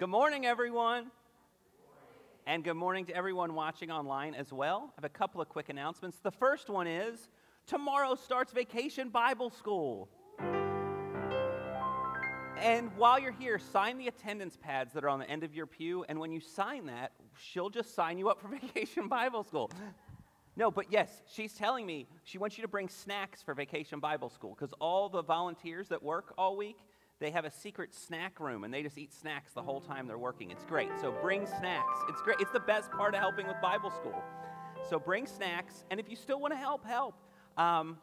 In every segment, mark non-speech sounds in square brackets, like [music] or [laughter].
Good morning, everyone. And good morning to everyone watching online as well. I have a couple of quick announcements. The first one is tomorrow starts Vacation Bible School. And while you're here, sign the attendance pads that are on the end of your pew. And when you sign that, she'll just sign you up for [laughs] Vacation Bible School. No, but yes, she's telling me she wants you to bring snacks for Vacation Bible School because all the volunteers that work all week, they have a secret snack room and they just eat snacks the whole time they're working. It's great. So bring snacks. It's great. It's the best part of helping with Bible school. So bring snacks, and if you still want to help, help. Um,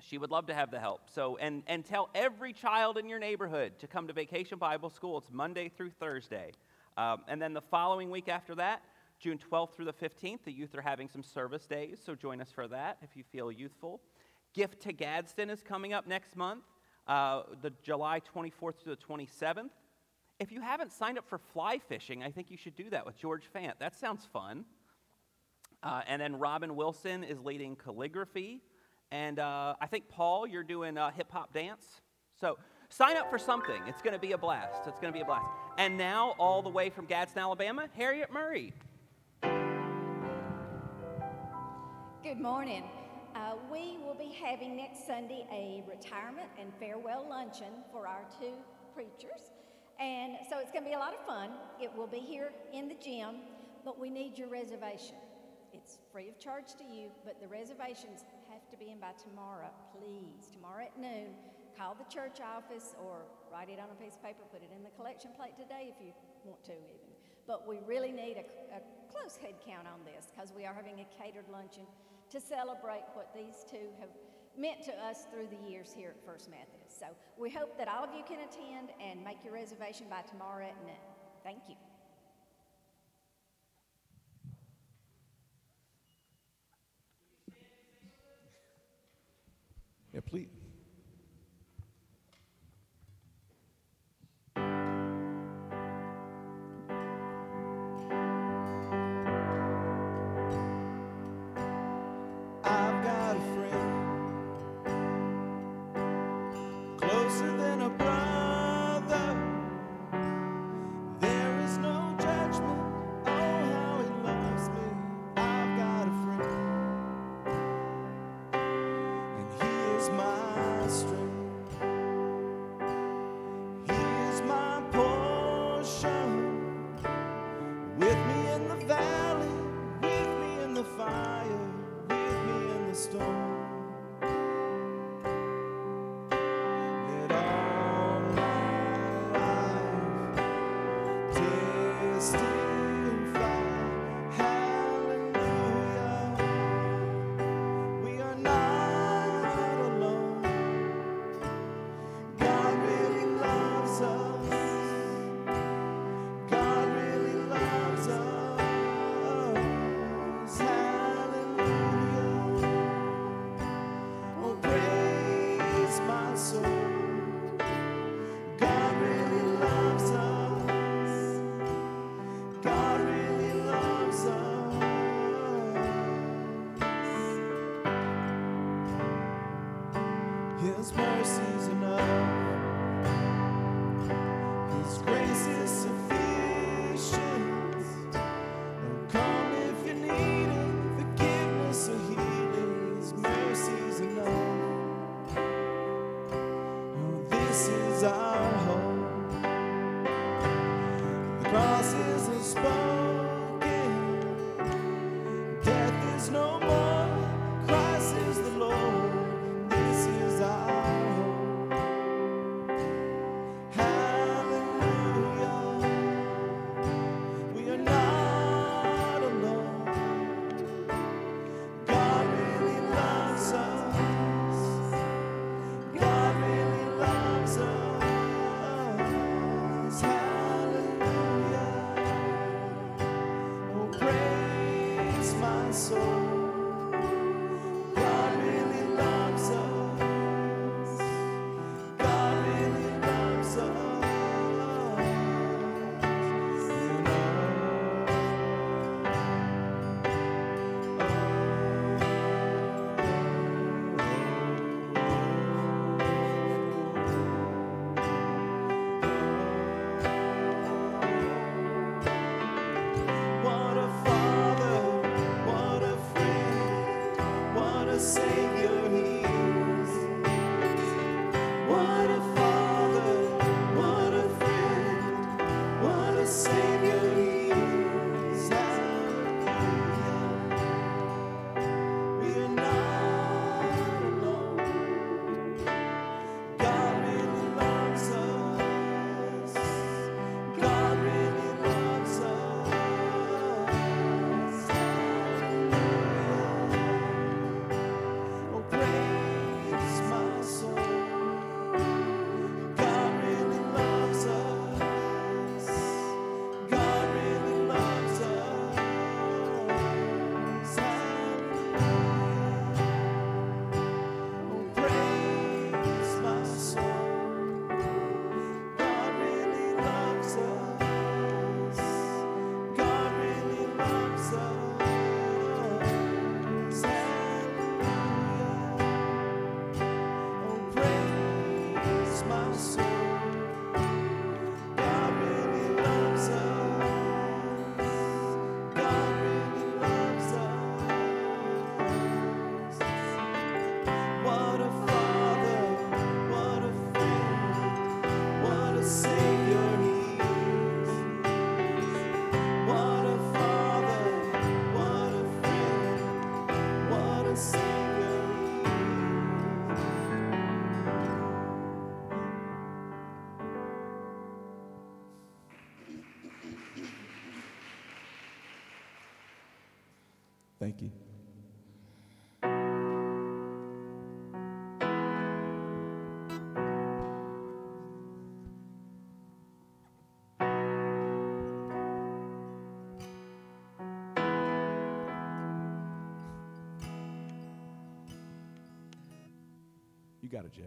she would love to have the help. So, and, and tell every child in your neighborhood to come to Vacation Bible School. It's Monday through Thursday. Um, and then the following week after that, June 12th through the 15th, the youth are having some service days, so join us for that if you feel youthful. Gift to Gadsden is coming up next month, uh, the July 24th to the 27th. If you haven't signed up for fly fishing, I think you should do that with George Fant. That sounds fun. Uh, and then Robin Wilson is leading calligraphy. And uh, I think, Paul, you're doing uh, hip hop dance. So sign up for something. It's going to be a blast. It's going to be a blast. And now, all the way from Gadsden, Alabama, Harriet Murray. Good morning. Uh, we will be having next Sunday a retirement and farewell luncheon for our two preachers. And so it's going to be a lot of fun. It will be here in the gym, but we need your reservation. It's free of charge to you, but the reservations have to be in by tomorrow, please. Tomorrow at noon, call the church office or write it on a piece of paper, put it in the collection plate today if you want to, even. But we really need a, a close head count on this because we are having a catered luncheon to celebrate what these two have meant to us through the years here at First Methodist. So we hope that all of you can attend and make your reservation by tomorrow at noon. Thank you. Yeah, please. Thank you. You got it, Jay.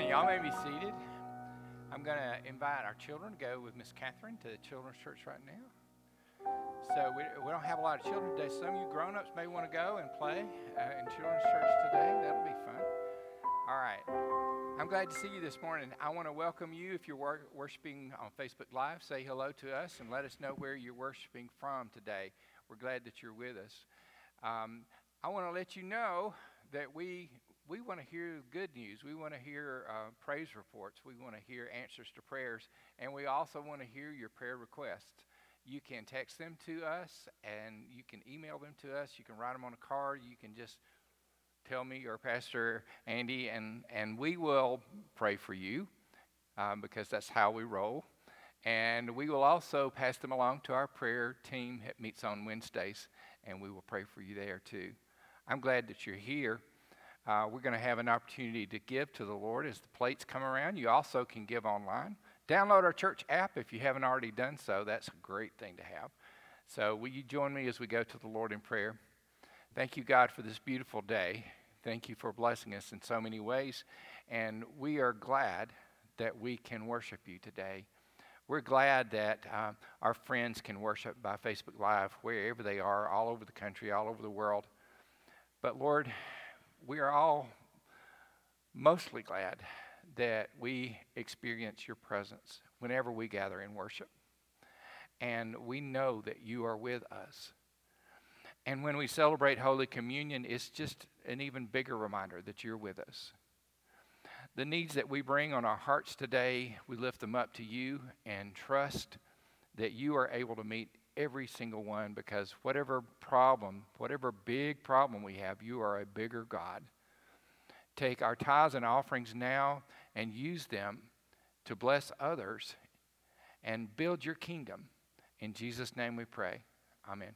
Morning. Y'all may be seated. I'm going to invite our children to go with Miss Catherine to the Children's Church right now. So we, we don't have a lot of children today. Some of you grown-ups may want to go and play uh, in Children's Church today. That'll be fun. All right. I'm glad to see you this morning. I want to welcome you if you're wor- worshiping on Facebook Live. Say hello to us and let us know where you're worshiping from today. We're glad that you're with us. Um, I want to let you know that we we want to hear good news. We want to hear uh, praise reports. We want to hear answers to prayers, and we also want to hear your prayer requests. You can text them to us, and you can email them to us. You can write them on a card. You can just tell me or Pastor Andy, and and we will pray for you um, because that's how we roll. And we will also pass them along to our prayer team that meets on Wednesdays, and we will pray for you there too. I'm glad that you're here. Uh, we're going to have an opportunity to give to the Lord as the plates come around. You also can give online. Download our church app if you haven't already done so. That's a great thing to have. So, will you join me as we go to the Lord in prayer? Thank you, God, for this beautiful day. Thank you for blessing us in so many ways. And we are glad that we can worship you today. We're glad that uh, our friends can worship by Facebook Live wherever they are, all over the country, all over the world. But Lord, we are all mostly glad that we experience your presence whenever we gather in worship. And we know that you are with us. And when we celebrate Holy Communion, it's just an even bigger reminder that you're with us. The needs that we bring on our hearts today, we lift them up to you and trust that you are able to meet every single one because whatever problem, whatever big problem we have, you are a bigger God. Take our tithes and offerings now and use them to bless others and build your kingdom. In Jesus' name we pray. Amen.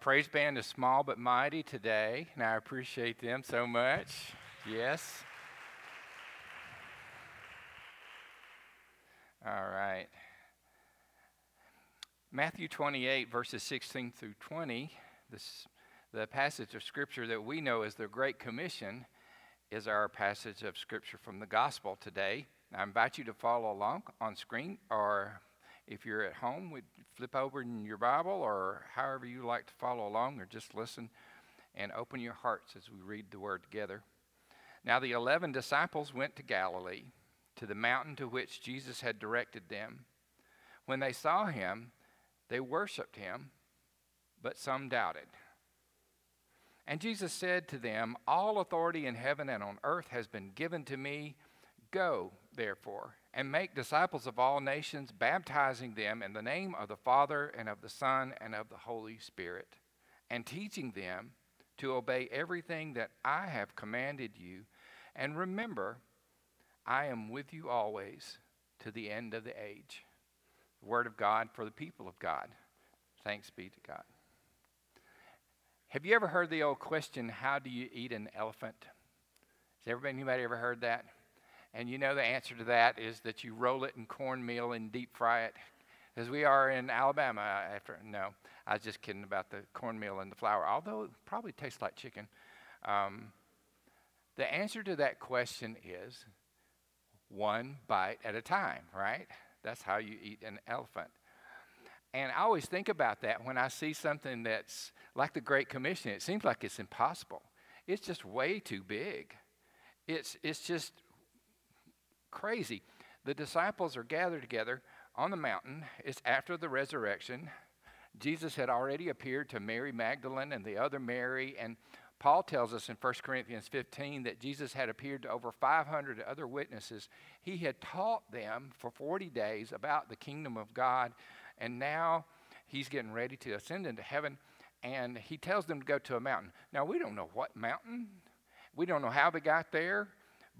Praise band is small but mighty today, and I appreciate them so much. Yes. All right. Matthew 28, verses 16 through 20, this, the passage of Scripture that we know as the Great Commission, is our passage of Scripture from the Gospel today. I invite you to follow along on screen, or if you're at home, would flip over in your Bible, or however you like to follow along, or just listen and open your hearts as we read the Word together. Now, the eleven disciples went to Galilee, to the mountain to which Jesus had directed them. When they saw him, they worshiped him, but some doubted. And Jesus said to them, All authority in heaven and on earth has been given to me. Go, therefore, and make disciples of all nations, baptizing them in the name of the Father and of the Son and of the Holy Spirit, and teaching them to obey everything that I have commanded you. And remember, I am with you always to the end of the age. The word of God for the people of God. Thanks be to God. Have you ever heard the old question, how do you eat an elephant? Has everybody, anybody ever heard that? And you know the answer to that is that you roll it in cornmeal and deep fry it. As we are in Alabama after, no, I was just kidding about the cornmeal and the flour, although it probably tastes like chicken. Um, the answer to that question is one bite at a time, right? That's how you eat an elephant. And I always think about that when I see something that's like the Great Commission. It seems like it's impossible. It's just way too big. It's, it's just crazy. The disciples are gathered together on the mountain. It's after the resurrection. Jesus had already appeared to Mary Magdalene and the other Mary, and Paul tells us in 1 Corinthians 15 that Jesus had appeared to over 500 other witnesses. He had taught them for 40 days about the kingdom of God, and now he's getting ready to ascend into heaven, and he tells them to go to a mountain. Now, we don't know what mountain, we don't know how they got there,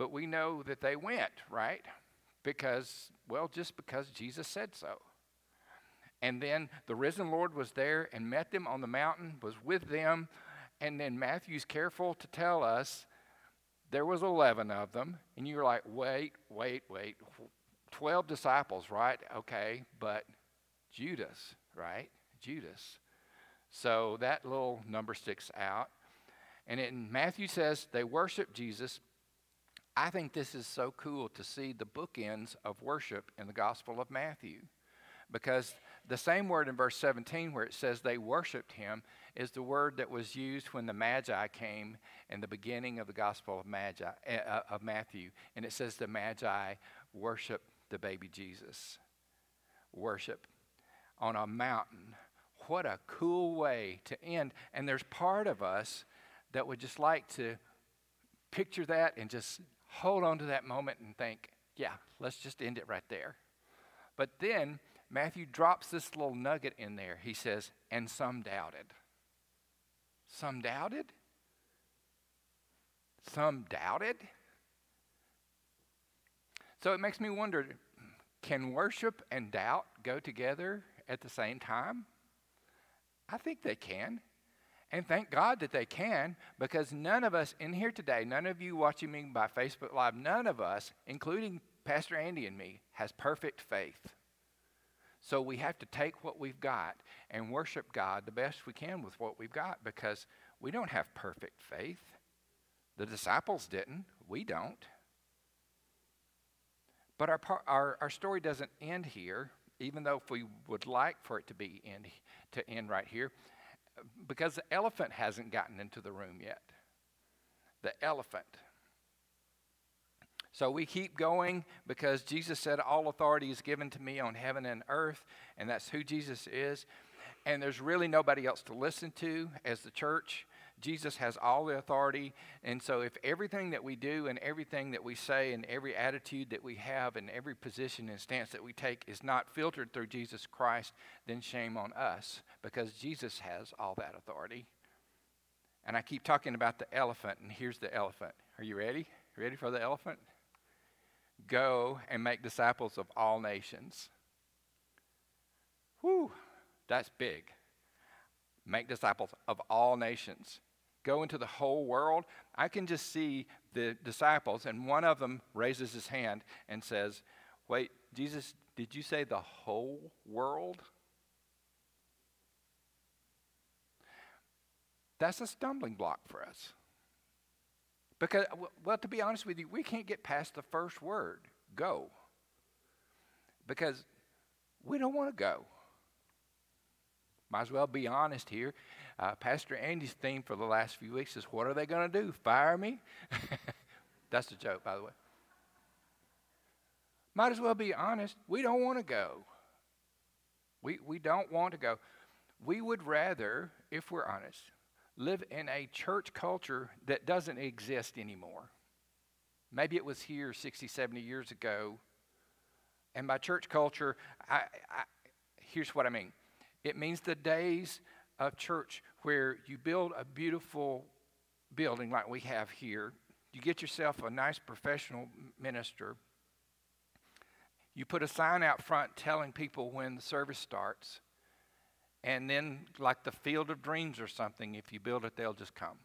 but we know that they went, right? Because, well, just because Jesus said so. And then the risen Lord was there and met them on the mountain, was with them and then Matthew's careful to tell us there was 11 of them. And you're like, wait, wait, wait. 12 disciples, right? Okay, but Judas, right? Judas. So that little number sticks out. And in Matthew says they worship Jesus. I think this is so cool to see the bookends of worship in the Gospel of Matthew. Because the same word in verse 17 where it says they worshiped him is the word that was used when the Magi came in the beginning of the Gospel of, Magi, uh, of Matthew. And it says the Magi worship the baby Jesus. Worship on a mountain. What a cool way to end. And there's part of us that would just like to picture that and just hold on to that moment and think, yeah, let's just end it right there. But then Matthew drops this little nugget in there. He says, and some doubted. Some doubted? Some doubted? So it makes me wonder can worship and doubt go together at the same time? I think they can. And thank God that they can, because none of us in here today, none of you watching me by Facebook Live, none of us, including Pastor Andy and me, has perfect faith. So we have to take what we've got and worship God the best we can with what we've got because we don't have perfect faith. The disciples didn't. We don't. But our, our, our story doesn't end here, even though if we would like for it to be end, to end right here, because the elephant hasn't gotten into the room yet. The elephant. So we keep going because Jesus said, All authority is given to me on heaven and earth, and that's who Jesus is. And there's really nobody else to listen to as the church. Jesus has all the authority. And so, if everything that we do and everything that we say and every attitude that we have and every position and stance that we take is not filtered through Jesus Christ, then shame on us because Jesus has all that authority. And I keep talking about the elephant, and here's the elephant. Are you ready? Ready for the elephant? Go and make disciples of all nations. Whew, that's big. make disciples of all nations. Go into the whole world. I can just see the disciples, and one of them raises his hand and says, Wait, Jesus, did you say the whole world? That's a stumbling block for us. Because, well, to be honest with you, we can't get past the first word go. Because we don't want to go. Might as well be honest here. Uh, Pastor Andy's theme for the last few weeks is What are they going to do? Fire me? [laughs] That's a joke, by the way. Might as well be honest. We don't want to go. We, we don't want to go. We would rather, if we're honest, live in a church culture that doesn't exist anymore. Maybe it was here 60, 70 years ago. And by church culture, I, I, here's what I mean it means the days of church where you build a beautiful building like we have here, you get yourself a nice professional minister. You put a sign out front telling people when the service starts. And then, like the field of dreams or something, if you build it, they'll just come.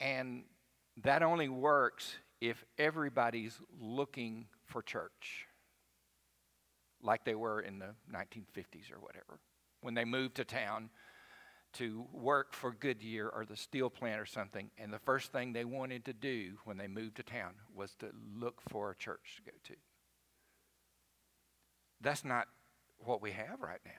And that only works if everybody's looking for church, like they were in the 1950s or whatever, when they moved to town to work for Goodyear or the steel plant or something. And the first thing they wanted to do when they moved to town was to look for a church to go to. That's not what we have right now.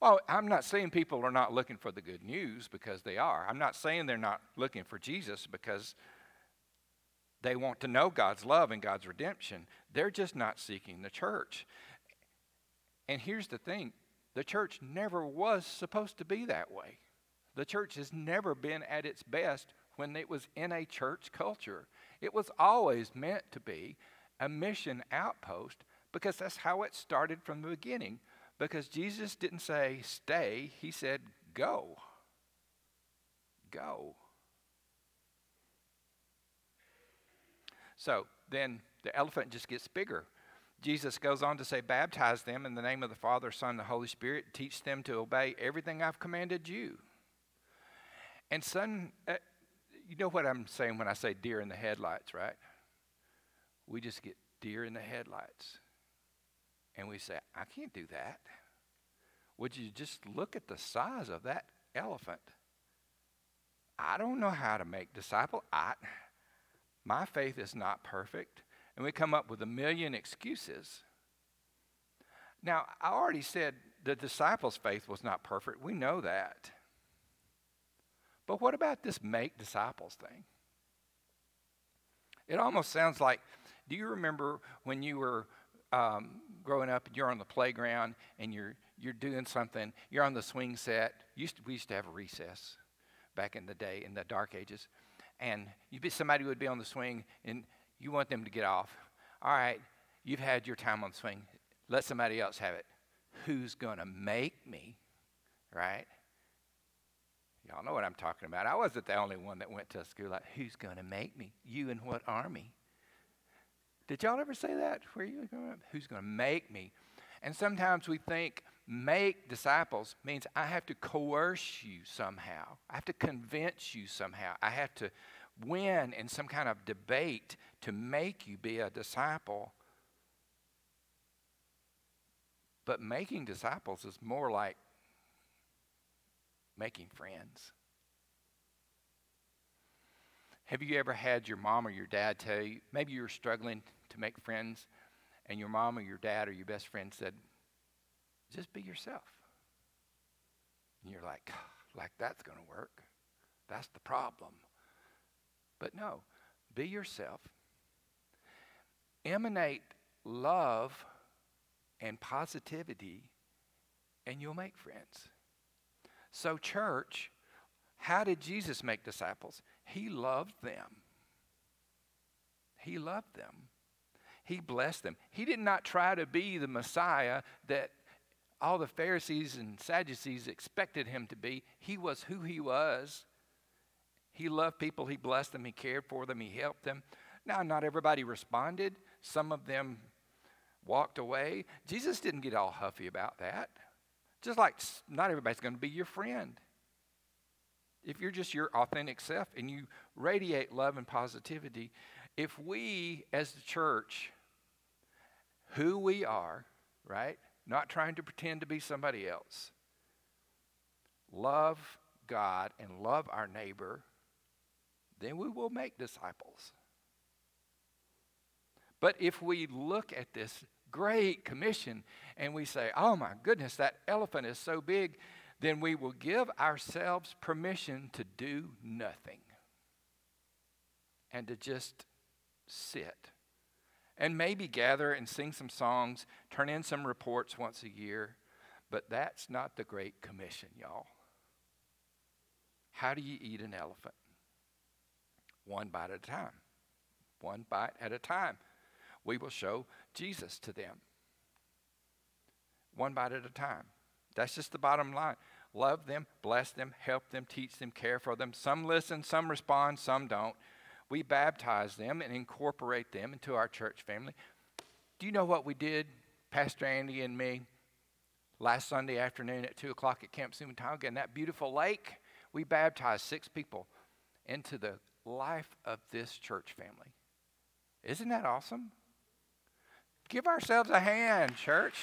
Well, I'm not saying people are not looking for the good news because they are. I'm not saying they're not looking for Jesus because they want to know God's love and God's redemption. They're just not seeking the church. And here's the thing the church never was supposed to be that way. The church has never been at its best when it was in a church culture. It was always meant to be a mission outpost because that's how it started from the beginning. Because Jesus didn't say stay, he said go. Go. So then the elephant just gets bigger. Jesus goes on to say, Baptize them in the name of the Father, Son, and the Holy Spirit. Teach them to obey everything I've commanded you. And, son, uh, you know what I'm saying when I say deer in the headlights, right? We just get deer in the headlights. And we say, I can't do that. Would you just look at the size of that elephant? I don't know how to make disciple. I, my faith is not perfect. And we come up with a million excuses. Now, I already said the disciples' faith was not perfect. We know that. But what about this make disciples thing? It almost sounds like do you remember when you were um, growing up and you're on the playground and you're, you're doing something, you're on the swing set? Used to, we used to have recess back in the day, in the dark ages. And you'd be, somebody would be on the swing and you want them to get off. All right, you've had your time on the swing. Let somebody else have it. Who's going to make me? Right? Y'all know what I'm talking about. I wasn't the only one that went to school like, who's going to make me? You in what army? Did y'all ever say that? Where you going? Who's going to make me? And sometimes we think make disciples means I have to coerce you somehow. I have to convince you somehow. I have to win in some kind of debate to make you be a disciple. But making disciples is more like making friends. Have you ever had your mom or your dad tell you, maybe you were struggling to make friends, and your mom or your dad or your best friend said, just be yourself? And you're like, like that's going to work. That's the problem. But no, be yourself. Emanate love and positivity, and you'll make friends. So, church, how did Jesus make disciples? He loved them. He loved them. He blessed them. He did not try to be the Messiah that all the Pharisees and Sadducees expected him to be. He was who he was. He loved people, he blessed them, he cared for them, he helped them. Now, not everybody responded, some of them walked away. Jesus didn't get all huffy about that. Just like not everybody's going to be your friend. If you're just your authentic self and you radiate love and positivity, if we as the church, who we are, right? Not trying to pretend to be somebody else, love God and love our neighbor, then we will make disciples. But if we look at this great commission and we say, oh my goodness, that elephant is so big, then we will give ourselves permission to do nothing and to just sit and maybe gather and sing some songs, turn in some reports once a year. But that's not the Great Commission, y'all. How do you eat an elephant? One bite at a time. One bite at a time. We will show Jesus to them. One bite at a time. That's just the bottom line. Love them, bless them, help them, teach them, care for them. Some listen, some respond, some don't. We baptize them and incorporate them into our church family. Do you know what we did, Pastor Andy and me, last Sunday afternoon at 2 o'clock at Camp Sumatanga in that beautiful lake? We baptized six people into the life of this church family. Isn't that awesome? Give ourselves a hand, church.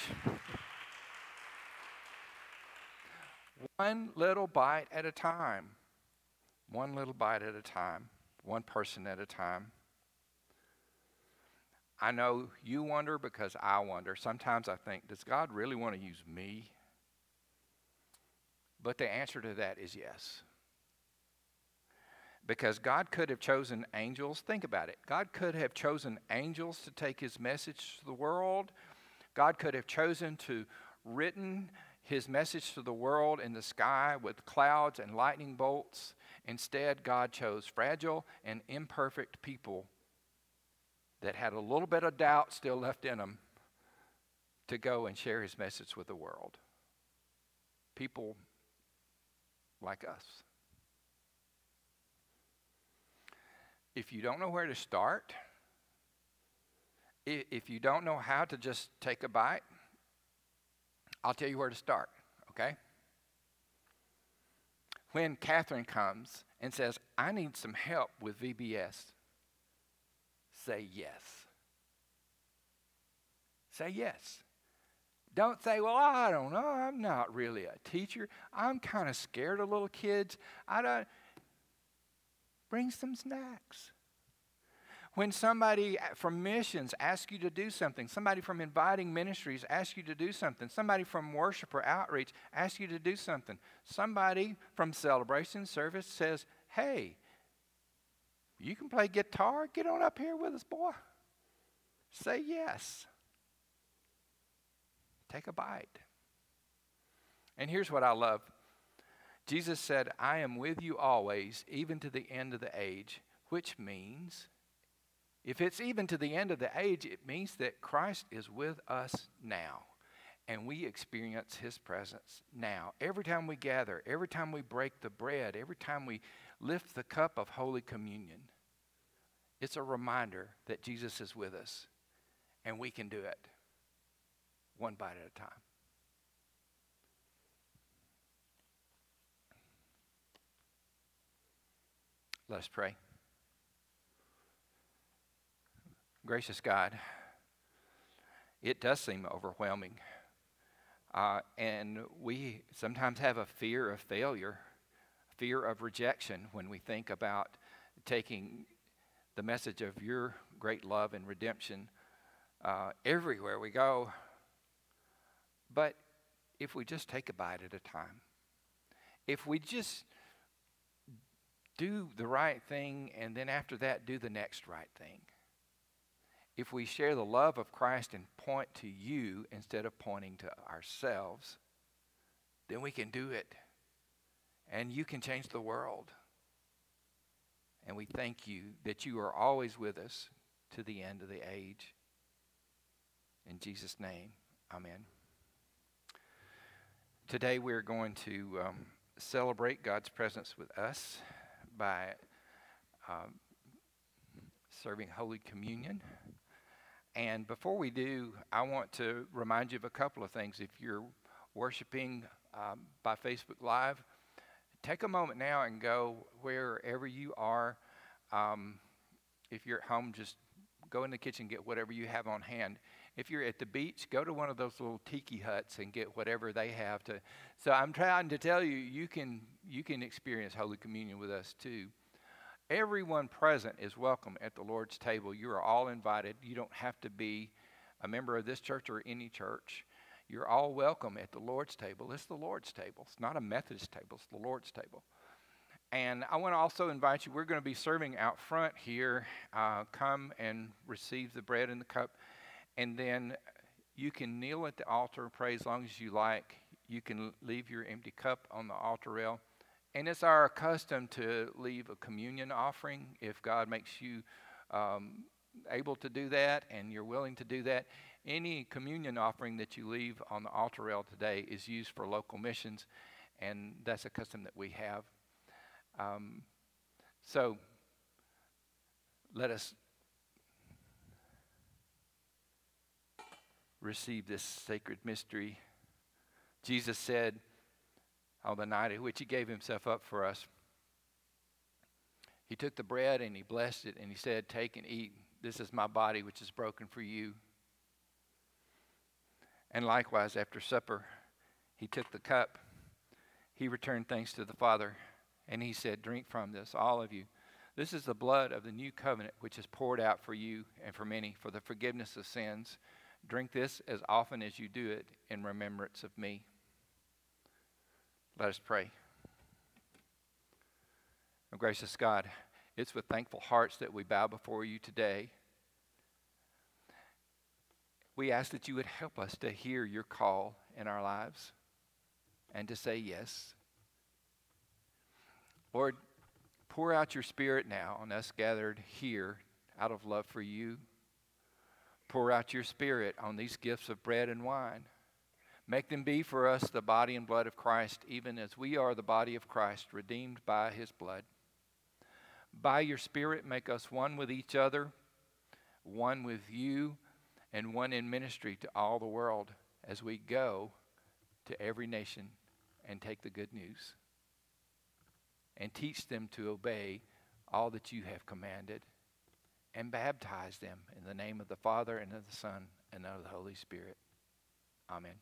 One little bite at a time. One little bite at a time. One person at a time. I know you wonder because I wonder. Sometimes I think, does God really want to use me? But the answer to that is yes. Because God could have chosen angels. Think about it. God could have chosen angels to take his message to the world. God could have chosen to written his message to the world in the sky with clouds and lightning bolts. Instead, God chose fragile and imperfect people that had a little bit of doubt still left in them to go and share his message with the world. People like us. If you don't know where to start, if you don't know how to just take a bite, I'll tell you where to start, okay? When Catherine comes and says, I need some help with VBS, say yes. Say yes. Don't say, well, I don't know. I'm not really a teacher. I'm kind of scared of little kids. I don't. Bring some snacks. When somebody uh, from missions asks you to do something, somebody from inviting ministries asks you to do something, somebody from worship or outreach asks you to do something, somebody from celebration service says, hey, you can play guitar, get on up here with us, boy. Say yes. Take a bite. And here's what I love Jesus said, I am with you always, even to the end of the age, which means, if it's even to the end of the age, it means that Christ is with us now. And we experience his presence now. Every time we gather, every time we break the bread, every time we lift the cup of Holy Communion, it's a reminder that Jesus is with us and we can do it one bite at a time. Let us pray. Gracious God, it does seem overwhelming. Uh, and we sometimes have a fear of failure, fear of rejection when we think about taking the message of your great love and redemption uh, everywhere we go. But if we just take a bite at a time, if we just do the right thing and then after that do the next right thing, if we share the love of Christ and point to you instead of pointing to ourselves, then we can do it. And you can change the world. And we thank you that you are always with us to the end of the age. In Jesus' name, amen. Today we're going to um, celebrate God's presence with us by um, serving Holy Communion. And before we do, I want to remind you of a couple of things. If you're worshiping um, by Facebook Live, take a moment now and go wherever you are. Um, if you're at home, just go in the kitchen, get whatever you have on hand. If you're at the beach, go to one of those little tiki huts and get whatever they have to. So I'm trying to tell you, you can you can experience Holy Communion with us too. Everyone present is welcome at the Lord's table. You are all invited. You don't have to be a member of this church or any church. You're all welcome at the Lord's table. It's the Lord's table. It's not a Methodist table, it's the Lord's table. And I want to also invite you, we're going to be serving out front here. Uh, come and receive the bread and the cup. And then you can kneel at the altar, and pray as long as you like. You can leave your empty cup on the altar rail. And it's our custom to leave a communion offering if God makes you um, able to do that and you're willing to do that. Any communion offering that you leave on the altar rail today is used for local missions, and that's a custom that we have. Um, so let us receive this sacred mystery. Jesus said on the night at which he gave himself up for us, he took the bread and he blessed it and he said, Take and eat. This is my body which is broken for you. And likewise, after supper, he took the cup. He returned thanks to the Father and he said, Drink from this, all of you. This is the blood of the new covenant which is poured out for you and for many for the forgiveness of sins. Drink this as often as you do it in remembrance of me. Let us pray. Oh, gracious God, it's with thankful hearts that we bow before you today. We ask that you would help us to hear your call in our lives and to say yes. Lord, pour out your spirit now on us gathered here out of love for you. Pour out your spirit on these gifts of bread and wine. Make them be for us the body and blood of Christ, even as we are the body of Christ, redeemed by his blood. By your Spirit, make us one with each other, one with you, and one in ministry to all the world as we go to every nation and take the good news and teach them to obey all that you have commanded and baptize them in the name of the Father and of the Son and of the Holy Spirit. Amen.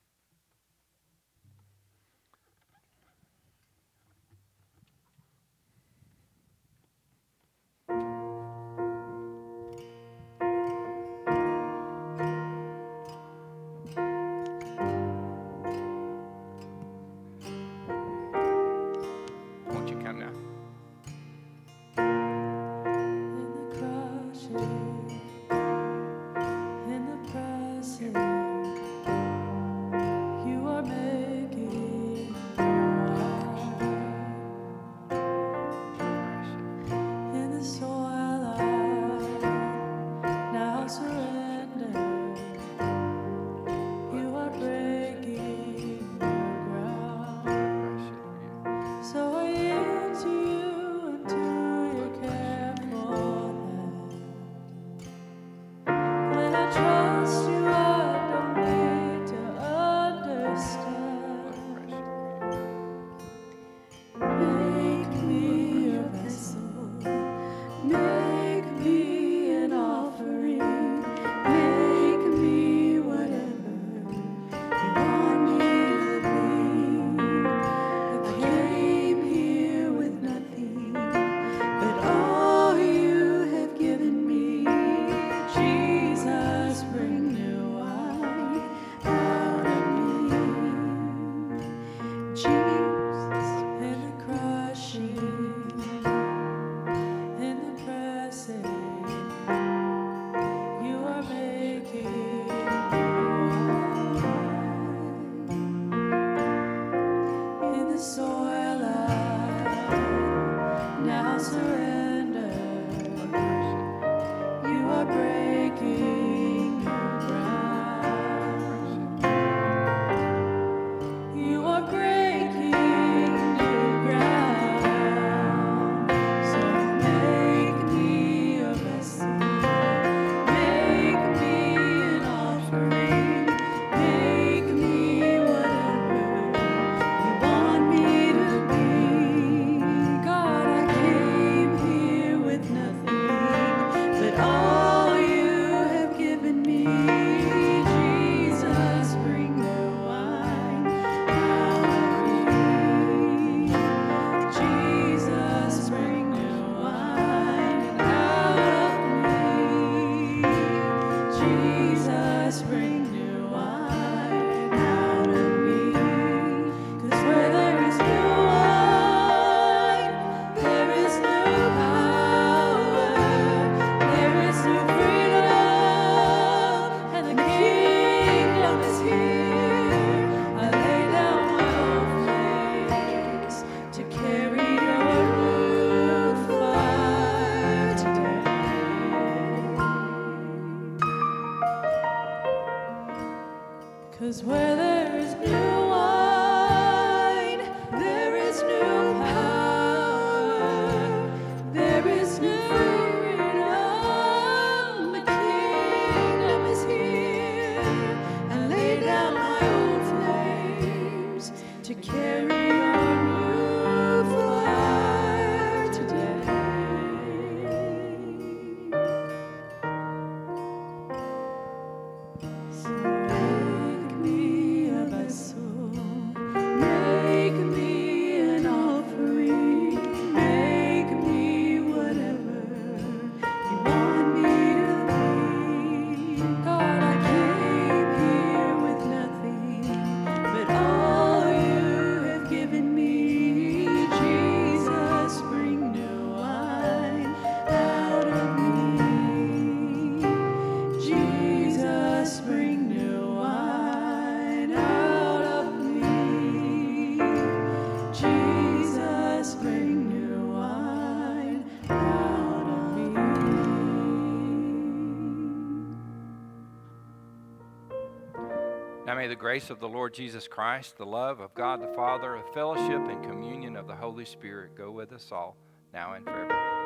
The grace of the Lord Jesus Christ, the love of God the Father, the fellowship and communion of the Holy Spirit go with us all, now and forever.